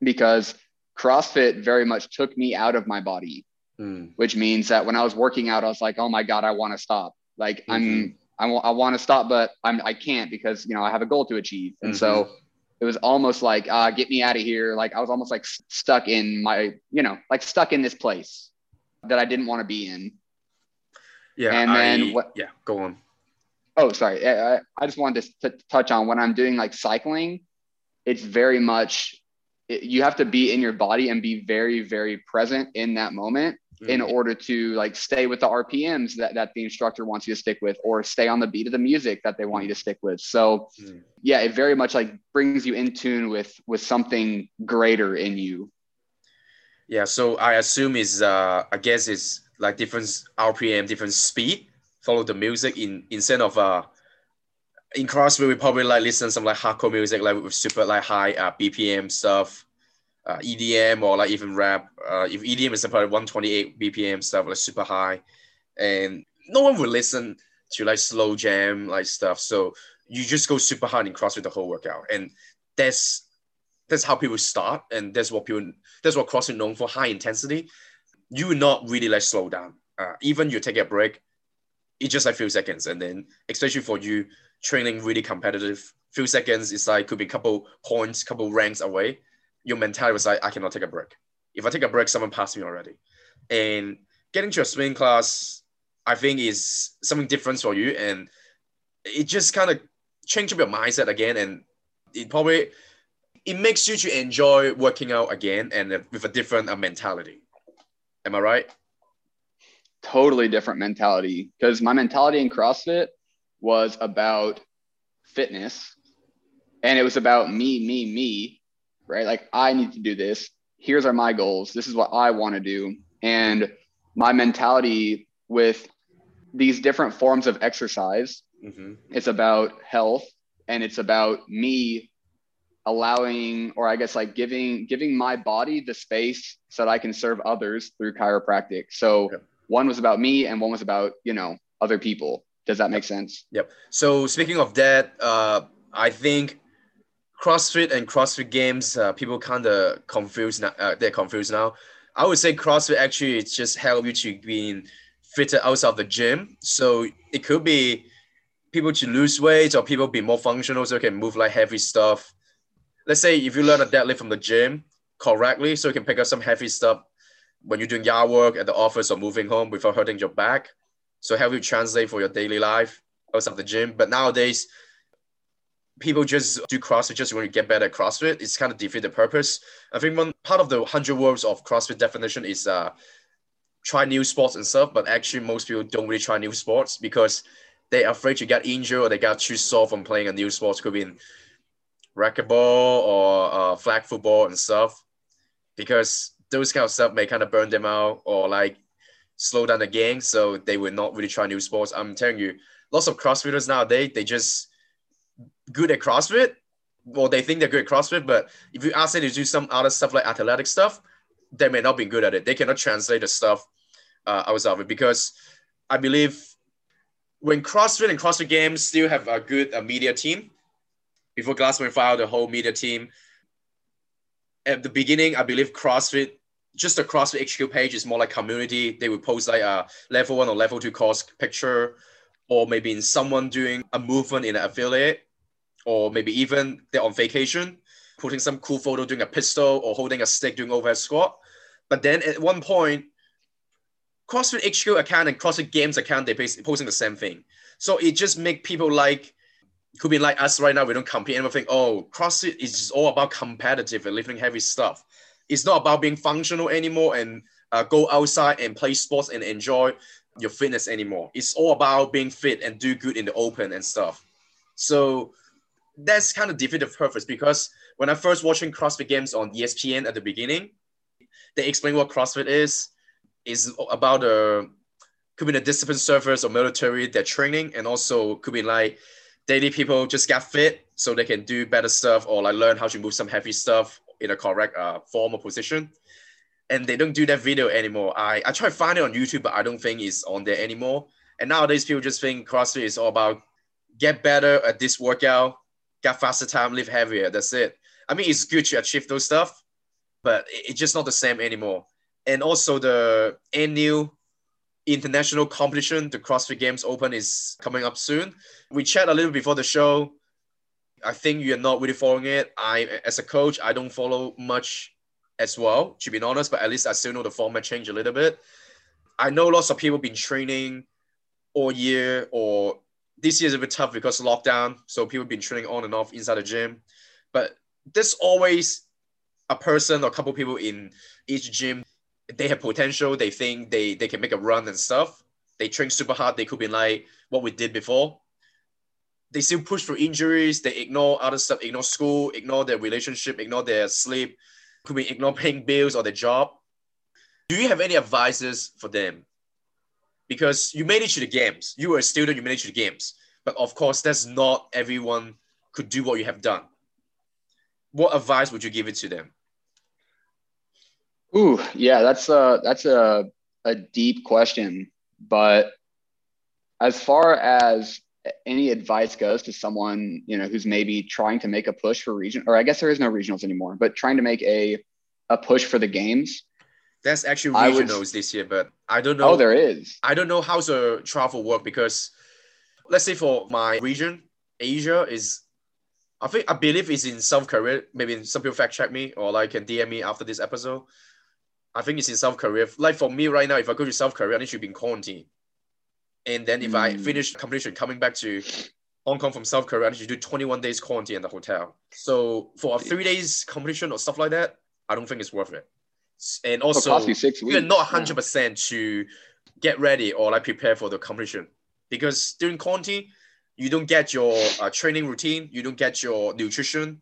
S2: because CrossFit very much took me out of my body, mm. which means that when I was working out, I was like, oh my God, I want to stop. Like mm-hmm. I'm, I, w- I want to stop, but I'm, I can't because, you know, I have a goal to achieve. And mm-hmm. so it was almost like, uh, get me out of here. Like I was almost like stuck in my, you know, like stuck in this place that I didn't want to be in.
S1: Yeah. And then I, what? Yeah. Go on.
S2: Oh, sorry. I, I just wanted to t- touch on when I'm doing like cycling, it's very much, it, you have to be in your body and be very, very present in that moment mm-hmm. in order to like stay with the RPMs that, that the instructor wants you to stick with or stay on the beat of the music that they want you to stick with. So mm-hmm. yeah, it very much like brings you in tune with, with something greater in you.
S1: Yeah. So I assume is, uh, I guess it's like different RPM, different speed follow the music in instead of uh in CrossFit we probably like listen some like hardcore music like with super like high uh, BPM stuff, uh, EDM or like even rap. Uh, if EDM is about 128 BPM stuff like super high, and no one will listen to like slow jam like stuff. So you just go super hard in CrossFit the whole workout, and that's that's how people start, and that's what people that's what CrossFit known for high intensity. You will not really like slow down. Uh, even you take a break, it's just like few seconds. And then especially for you training really competitive, few seconds is like could be a couple points, couple ranks away. Your mentality was like, I cannot take a break. If I take a break, someone passed me already. And getting to a swing class, I think is something different for you. And it just kind of change up your mindset again. And it probably it makes you to enjoy working out again and with a different uh, mentality. Am I right?
S2: totally different mentality because my mentality in CrossFit was about fitness and it was about me, me, me, right? Like I need to do this. Here's are my goals. This is what I want to do. And my mentality with these different forms of exercise, mm-hmm. it's about health and it's about me allowing or i guess like giving giving my body the space so that i can serve others through chiropractic so one was about me and one was about you know other people does that make sense
S1: yep so speaking of that uh, i think crossfit and crossfit games uh, people kind of confused now uh, they're confused now i would say crossfit actually it's just help you to be fitter outside of the gym so it could be people to lose weight or people be more functional so you can move like heavy stuff let's say if you learn a deadlift from the gym correctly so you can pick up some heavy stuff when you're doing yard work at the office or moving home without hurting your back. So help you translate for your daily life outside the gym. But nowadays, people just do CrossFit just want to get better at CrossFit. It's kind of defeat the purpose. I think one part of the hundred words of CrossFit definition is uh, try new sports and stuff. But actually, most people don't really try new sports because they're afraid to get injured or they got too sore from playing a new sport. Could be in racquetball or uh, flag football and stuff. Because those kind of stuff may kind of burn them out or like slow down the game. So they will not really try new sports. I'm telling you, lots of CrossFitters nowadays, they just good at CrossFit. Well, they think they're good at CrossFit, but if you ask them to do some other stuff like athletic stuff, they may not be good at it. They cannot translate the stuff uh, it because I believe when CrossFit and CrossFit Games still have a good uh, media team, before Glassman filed the whole media team, at the beginning, I believe CrossFit, just the CrossFit HQ page is more like community. They would post like a level one or level two course picture, or maybe in someone doing a movement in an affiliate, or maybe even they're on vacation, putting some cool photo doing a pistol or holding a stick doing overhead squat. But then at one point, CrossFit HQ account and CrossFit Games account, they're posting the same thing. So it just make people like could be like us right now. We don't compete and think, oh, CrossFit is just all about competitive and lifting heavy stuff. It's not about being functional anymore and uh, go outside and play sports and enjoy your fitness anymore. It's all about being fit and do good in the open and stuff. So that's kind of defeat the purpose because when I first watching CrossFit games on ESPN at the beginning, they explain what CrossFit is. Is about the uh, could be the discipline service or military, their training, and also could be like daily people just get fit so they can do better stuff or like learn how to move some heavy stuff in a correct uh, form or position. And they don't do that video anymore. I, I try to find it on YouTube, but I don't think it's on there anymore. And nowadays people just think CrossFit is all about get better at this workout, get faster time, live heavier. That's it. I mean, it's good to achieve those stuff, but it's just not the same anymore. And also the annual international competition, the CrossFit Games Open is coming up soon. We chat a little before the show. I think you're not really following it. I, as a coach, I don't follow much as well, to be honest, but at least I still know the format changed a little bit. I know lots of people been training all year or this year is a bit tough because of lockdown. So people have been training on and off inside the gym. But there's always a person or a couple people in each gym. They have potential. They think they, they can make a run and stuff. They train super hard. They could be like what we did before. They still push through injuries. They ignore other stuff, ignore school, ignore their relationship, ignore their sleep, could be ignore paying bills or their job. Do you have any advices for them? Because you made it to the games. You were a student, you made it to the games. But of course, that's not everyone could do what you have done what advice would you give it to them?
S2: Ooh, yeah, that's a that's a a deep question, but as far as any advice goes to someone you know who's maybe trying to make a push for region, or I guess there is no regionals anymore, but trying to make a a push for the games.
S1: That's actually regionals would, this year, but I don't know.
S2: Oh, there is.
S1: I don't know how's the travel work because, let's say for my region, Asia is I think I believe it's in South Korea. Maybe some people fact check me or like can DM me after this episode. I think it's in South Korea. Like for me right now, if I go to South Korea, I need to be in quarantine. And then if mm. I hmm. finish completion coming back to Hong Kong from South Korea, I need to do 21 days quarantine in the hotel. So for a three days completion or stuff like that, I don't think it's worth it. And also, you're not 100% yeah. to get ready or like prepare for the competition because during quarantine, you don't get your uh, training routine, you don't get your nutrition,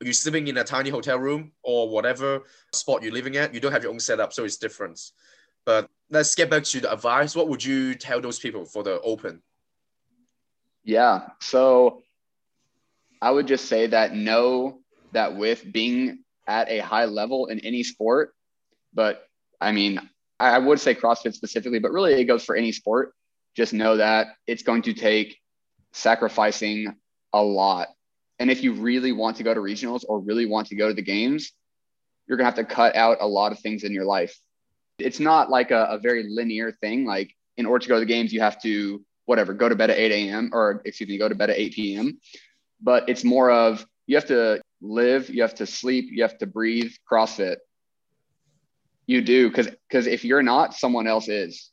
S1: you're sleeping in a tiny hotel room or whatever spot you're living at, you don't have your own setup, so it's different. But let's get back to the advice. What would you tell those people for the open?
S2: Yeah. So I would just say that know that with being at a high level in any sport, but I mean, I would say CrossFit specifically, but really it goes for any sport. Just know that it's going to take sacrificing a lot. And if you really want to go to regionals or really want to go to the games, you're going to have to cut out a lot of things in your life. It's not like a, a very linear thing. Like, in order to go to the games, you have to, whatever, go to bed at 8 a.m. or, excuse me, go to bed at 8 p.m. But it's more of you have to live, you have to sleep, you have to breathe CrossFit. You do because because if you're not, someone else is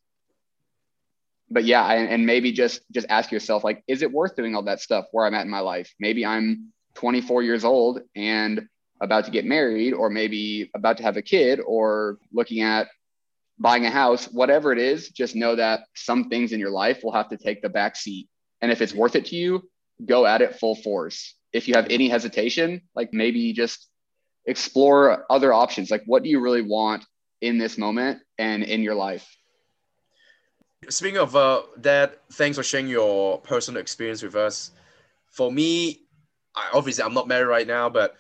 S2: but yeah, and, and maybe just just ask yourself like, is it worth doing all that stuff where I'm at in my life? Maybe I'm 24 years old and about to get married, or maybe about to have a kid, or looking at buying a house, whatever it is, just know that some things in your life will have to take the back seat. And if it's worth it to you, go at it full force. If you have any hesitation, like maybe just explore other options. Like, what do you really want in this moment and in your life?
S1: Speaking of uh, that, thanks for sharing your personal experience with us. For me, I, obviously I'm not married right now, but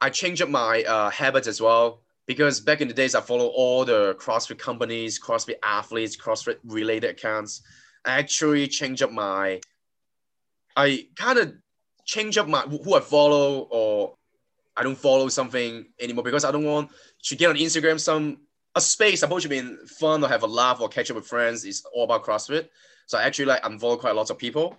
S1: I changed up my uh, habits as well because back in the days I follow all the CrossFit companies, CrossFit athletes, CrossFit related accounts. I actually changed up my, I kind of change up my who I follow or I don't follow something anymore because I don't want to get on Instagram some a space supposed to be fun or have a laugh or catch up with friends is all about CrossFit. So I actually like involve quite a lot of people.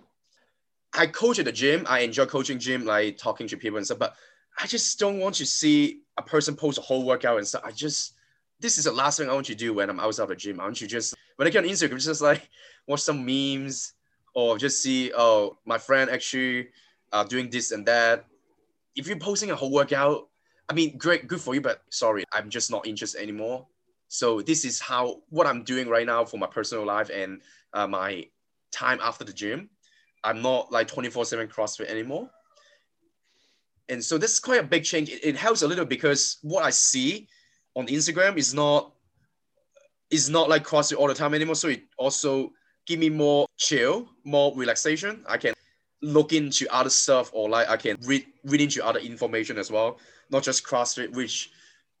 S1: I coach at the gym. I enjoy coaching gym, like talking to people and stuff. But I just don't want to see a person post a whole workout and stuff. I just this is the last thing I want to do when I'm outside of the gym. I want to just when I get on Instagram, just like watch some memes or just see oh my friend actually uh, doing this and that. If you're posting a whole workout, I mean, great, good for you, but sorry, I'm just not interested anymore So this is how what I'm doing right now for my personal life and uh, my time after the gym. I'm not like 24/7 CrossFit anymore. And so this is quite a big change. It, it helps a little because what I see on Instagram is not is not like CrossFit all the time anymore. So it also give me more chill, more relaxation. I can look into other stuff or like I can read read into other information as well, not just CrossFit, which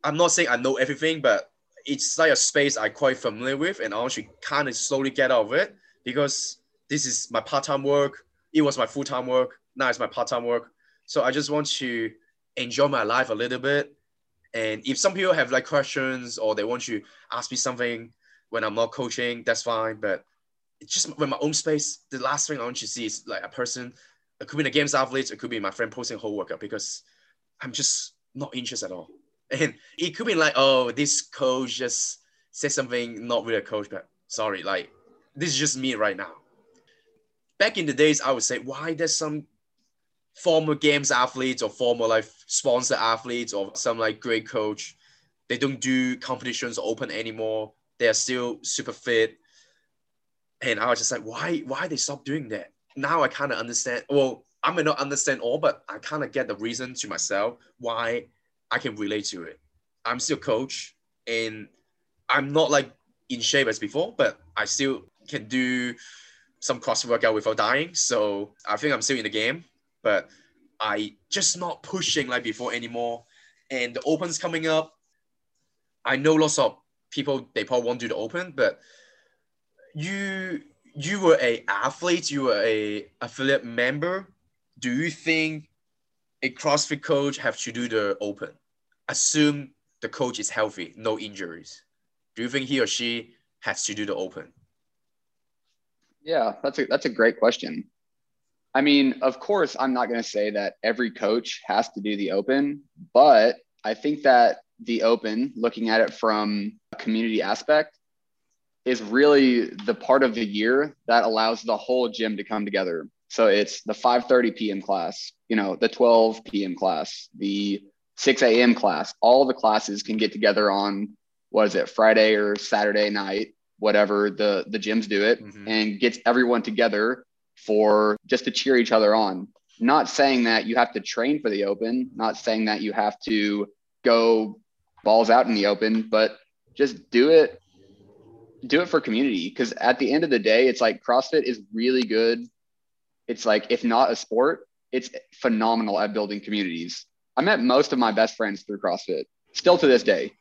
S1: I'm not saying I know everything, but it's like a space I'm quite familiar with, and I to kind of slowly get out of it because this is my part-time work. It was my full-time work. Now it's my part-time work. So I just want to enjoy my life a little bit. And if some people have like questions or they want to ask me something when I'm not coaching, that's fine. But it's just with my own space. The last thing I want to see is like a person. It could be the games athlete. It could be my friend posting a whole workout because I'm just not interested at all. And it could be like, oh, this coach just said something not really a coach, but sorry, like this is just me right now. Back in the days, I would say, why there's some former games athletes or former like sponsor athletes or some like great coach, they don't do competitions open anymore. They are still super fit. And I was just like, why, why they stop doing that? Now I kind of understand. Well, I may not understand all, but I kind of get the reason to myself why I can relate to it. I'm still coach and I'm not like in shape as before, but I still can do some cross workout without dying. So I think I'm still in the game, but I just not pushing like before anymore. And the opens coming up. I know lots of people they probably won't do the open, but you you were a athlete, you were a affiliate member. Do you think a CrossFit coach have to do the open? Assume the coach is healthy, no injuries, do you think he or she has to do the open?
S2: Yeah, that's a that's a great question. I mean, of course, I'm not going to say that every coach has to do the open, but I think that the open, looking at it from a community aspect, is really the part of the year that allows the whole gym to come together. So it's the 5:30 p.m. class, you know, the 12 p.m. class, the 6 a.m. class. All the classes can get together on what is it, Friday or Saturday night, whatever the the gyms do it, mm-hmm. and gets everyone together for just to cheer each other on. Not saying that you have to train for the open, not saying that you have to go balls out in the open, but just do it do it for community because at the end of the day it's like CrossFit is really good. It's like if not a sport, it's phenomenal at building communities. I met most of my best friends through CrossFit, still to this day.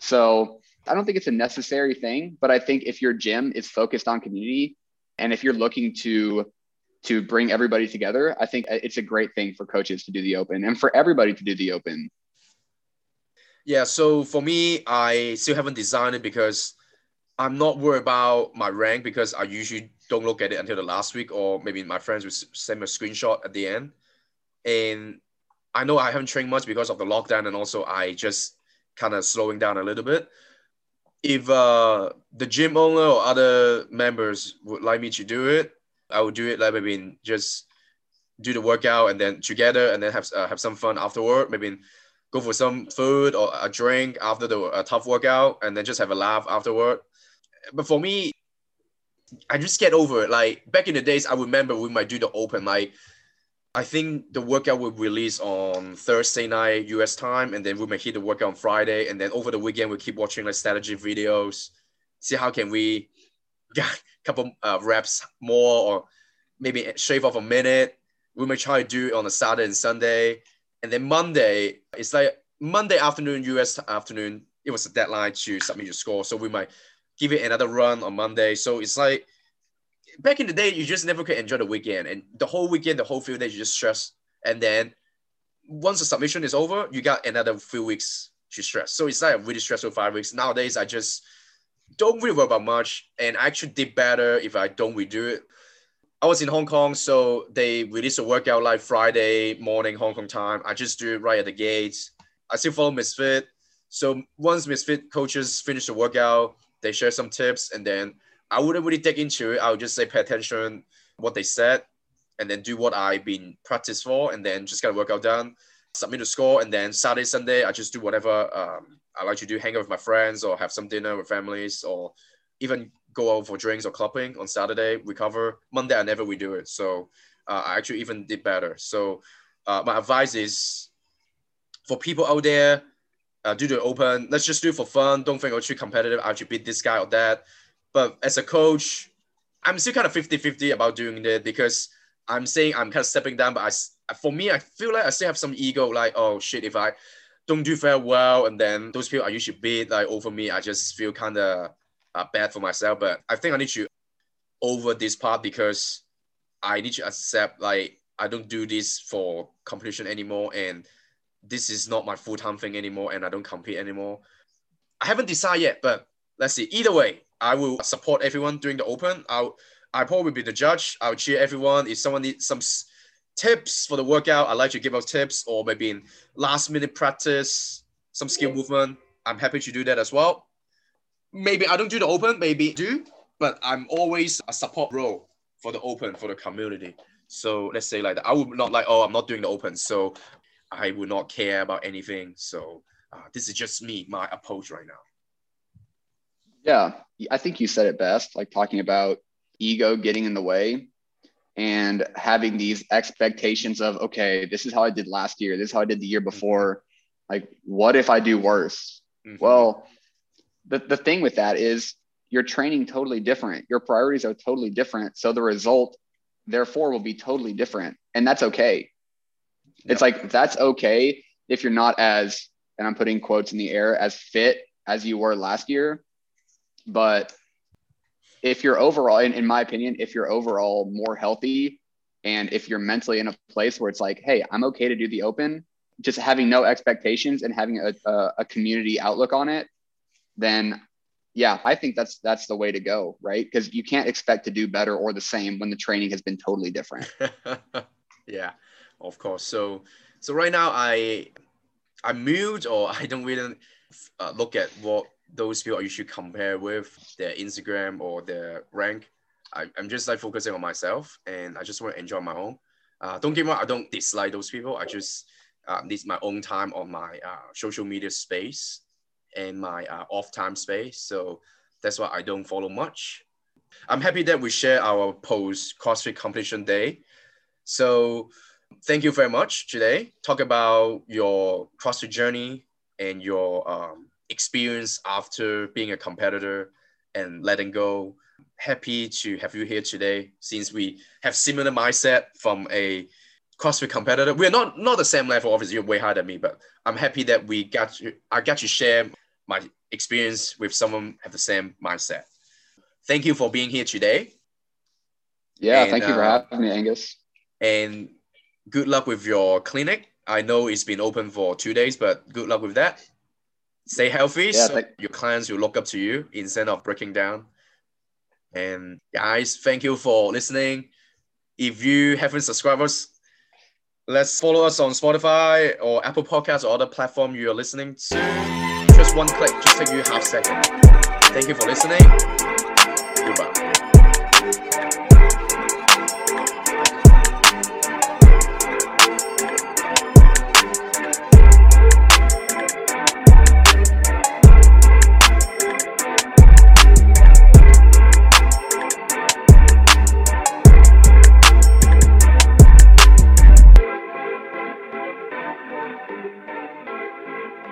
S2: So I don't think it's a necessary thing, but I think if your gym is focused on community and if you're looking to to bring everybody together, I think it's a great thing for coaches to do the open and for everybody to do the open.
S1: Yeah, so for me, I still haven't designed it because I'm not worried about my rank because I usually don't look at it until the last week or maybe my friends will send me a screenshot at the end. And I know I haven't trained much because of the lockdown, and also I just kind of slowing down a little bit. If uh, the gym owner or other members would like me to do it, I would do it like maybe just do the workout and then together, and then have uh, have some fun afterward. Maybe go for some food or a drink after the a tough workout, and then just have a laugh afterward. But for me, I just get over it. Like back in the days, I remember we might do the open like I think the workout will release on Thursday night US time, and then we may hit the workout on Friday, and then over the weekend we keep watching like strategy videos, see how can we get a couple uh, reps more, or maybe shave off a minute. We may try to do it on a Saturday and Sunday, and then Monday it's like Monday afternoon US afternoon. It was a deadline to submit your score, so we might give it another run on Monday. So it's like back in the day, you just never could enjoy the weekend, and the whole weekend, the whole few days, you just stress, and then once the submission is over, you got another few weeks to stress. So it's like a really stressful five weeks. Nowadays, I just don't really worry about much, and I actually did better if I don't redo it. I was in Hong Kong, so they released a workout like Friday morning Hong Kong time. I just do it right at the gates. I still follow Misfit. So once Misfit coaches finish the workout, they share some tips, and then I wouldn't really dig into it. I would just say pay attention what they said and then do what I've been practiced for and then just get a workout done, submit a score, and then Saturday, Sunday, I just do whatever um, I like to do hang out with my friends or have some dinner with families or even go out for drinks or clubbing on Saturday. Recover Monday, I never redo it. So uh, I actually even did better. So uh, my advice is for people out there, uh, do the open. Let's just do it for fun. Don't think, oh, too competitive. I should beat this guy or that. But as a coach, I'm still kind of 50 50 about doing it because I'm saying I'm kind of stepping down. But I, for me, I feel like I still have some ego. Like, oh shit, if I don't do very well, and then those people I usually beat like over me, I just feel kind of uh, bad for myself. But I think I need to over this part because I need to accept like I don't do this for competition anymore, and this is not my full time thing anymore, and I don't compete anymore. I haven't decided yet, but let's see. Either way, I will support everyone during the open. I'll I probably be the judge. I'll cheer everyone. If someone needs some tips for the workout, I like to give out tips, or maybe in last minute practice, some skill movement. I'm happy to do that as well. Maybe I don't do the open, maybe do, but I'm always a support role for the open for the community. So let's say like that. I would not like, oh, I'm not doing the open, so I would not care about anything. So uh, this is just me, my approach right now.
S2: Yeah, I think you said it best. Like talking about ego getting in the way and having these expectations of okay this is how i did last year this is how i did the year mm-hmm. before. Like what if i do worse? Mm-hmm. well the, the thing with that is you're training totally different. Your priorities are totally different. So the result therefore will be totally different. And that's okay. It's like that's okay if you're not as and i'm putting quotes in the air as fit as you were last year but if you're overall, in, in my opinion, if you're overall more healthy and if you're mentally in a place where it's like, hey, I'm okay to do the open, just having no expectations and having a, a, a community outlook on it, then yeah, I think that's that's the way to go, right? Because you can't expect to do better or the same when the training has been totally different.
S1: yeah, of course. So so right now I I moved or I don't really uh, look at what those people you should compare with their Instagram or their rank. I, am just like focusing on myself and I just want to enjoy my own. Uh, don't get me wrong, I don't dislike those people. I just uh, need my own time on my uh, social media space and my uh, off time space. So that's why I don't follow much. I'm happy that we share our post CrossFit competition day. So thank you very much today. Talk about your CrossFit journey and your um, experience after being a competitor and letting go. Happy to have you here today since we have similar mindset from a CrossFit competitor. We're not not the same level, obviously you're way higher than me, but I'm happy that we got to I got to share my experience with someone have the same mindset. Thank you for being here today.
S2: Yeah, and, thank you for uh, having me, Angus.
S1: And good luck with your clinic. I know it's been open for two days, but good luck with that stay healthy yeah, so your clients will look up to you instead of breaking down. And guys, thank you for listening. If you haven't subscribed us, let's follow us on Spotify or Apple Podcasts or other platform you are listening to. Just one click, just take you half second. Thank you for listening.